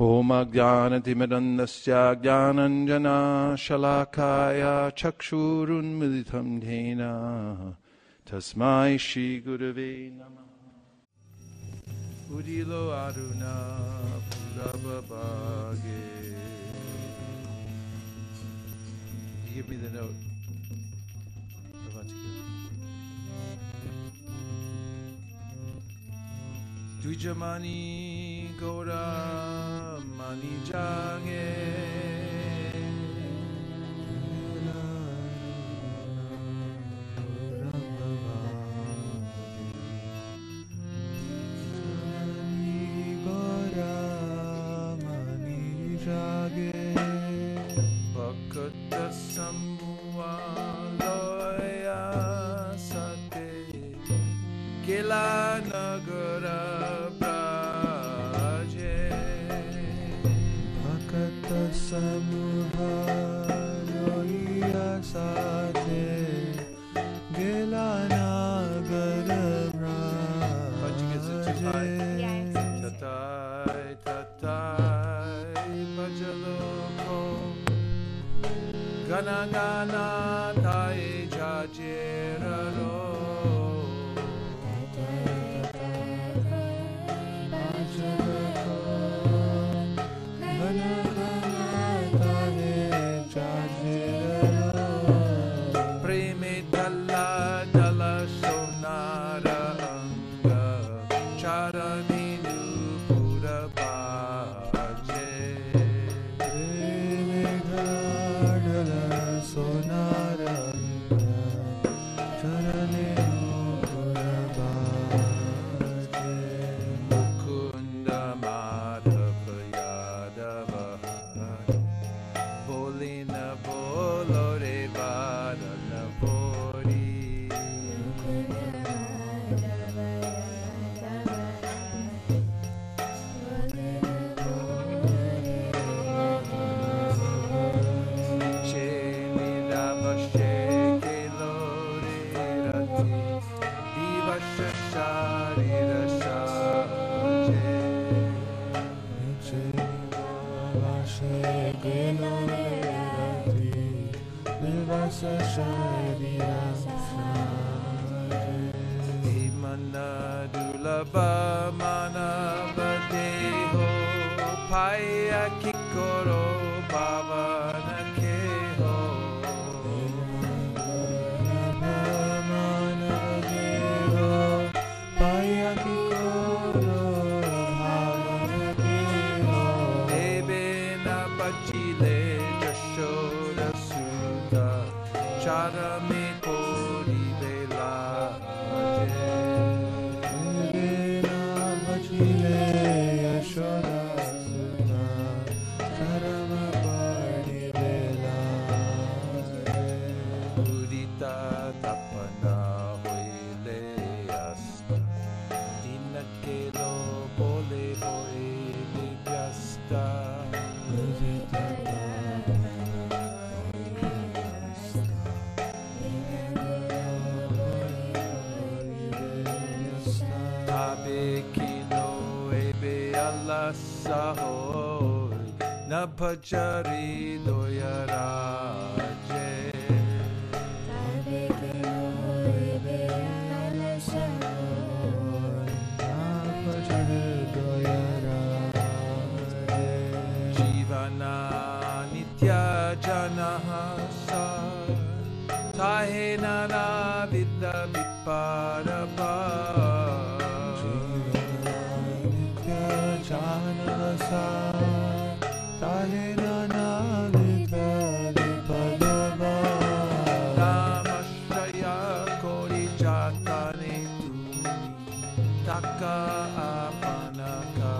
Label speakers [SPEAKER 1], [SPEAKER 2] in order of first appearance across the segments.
[SPEAKER 1] होमज्ञानतिमिरन्दस्य ज्ञानञ्जना शलाकाय चक्षुरुन्मिलितं धेन तस्मै श्रीगुरवे नमः। उदिलो Aruna पुरबभागे। Give. 편의장에 Ganangana tai Imanadulaba manavadeho Udita tapana hoile asta Dinakelo bole hoile vyasta Tabe kino ebe Allah sahoy Na pachari doyaraje Jivana nitya janahasa Tahe nana vidya viparapa Namashaya kori jatane Taka apanaka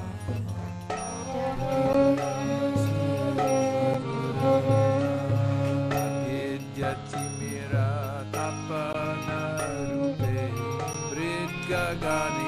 [SPEAKER 2] God.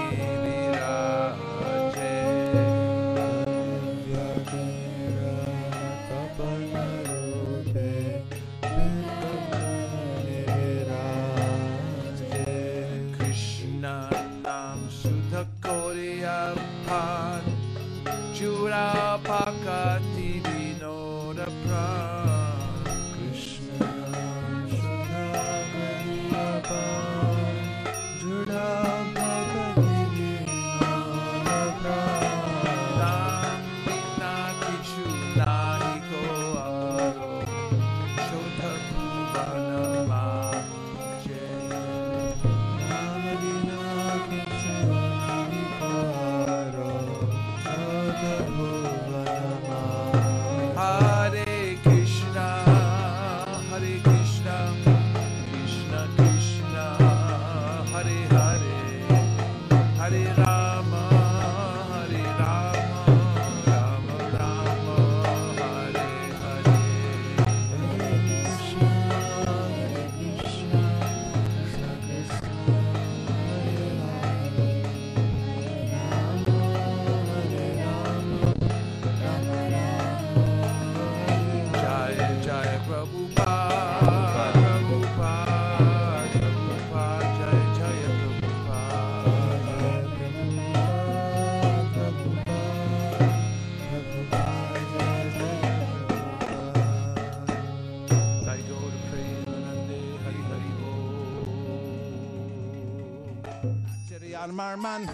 [SPEAKER 2] Armarman,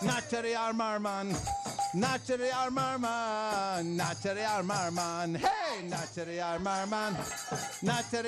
[SPEAKER 2] Natari Armarman, Natari Armarman, Natari Armarman. Hey! Hey, not to the yard, Merman. Not to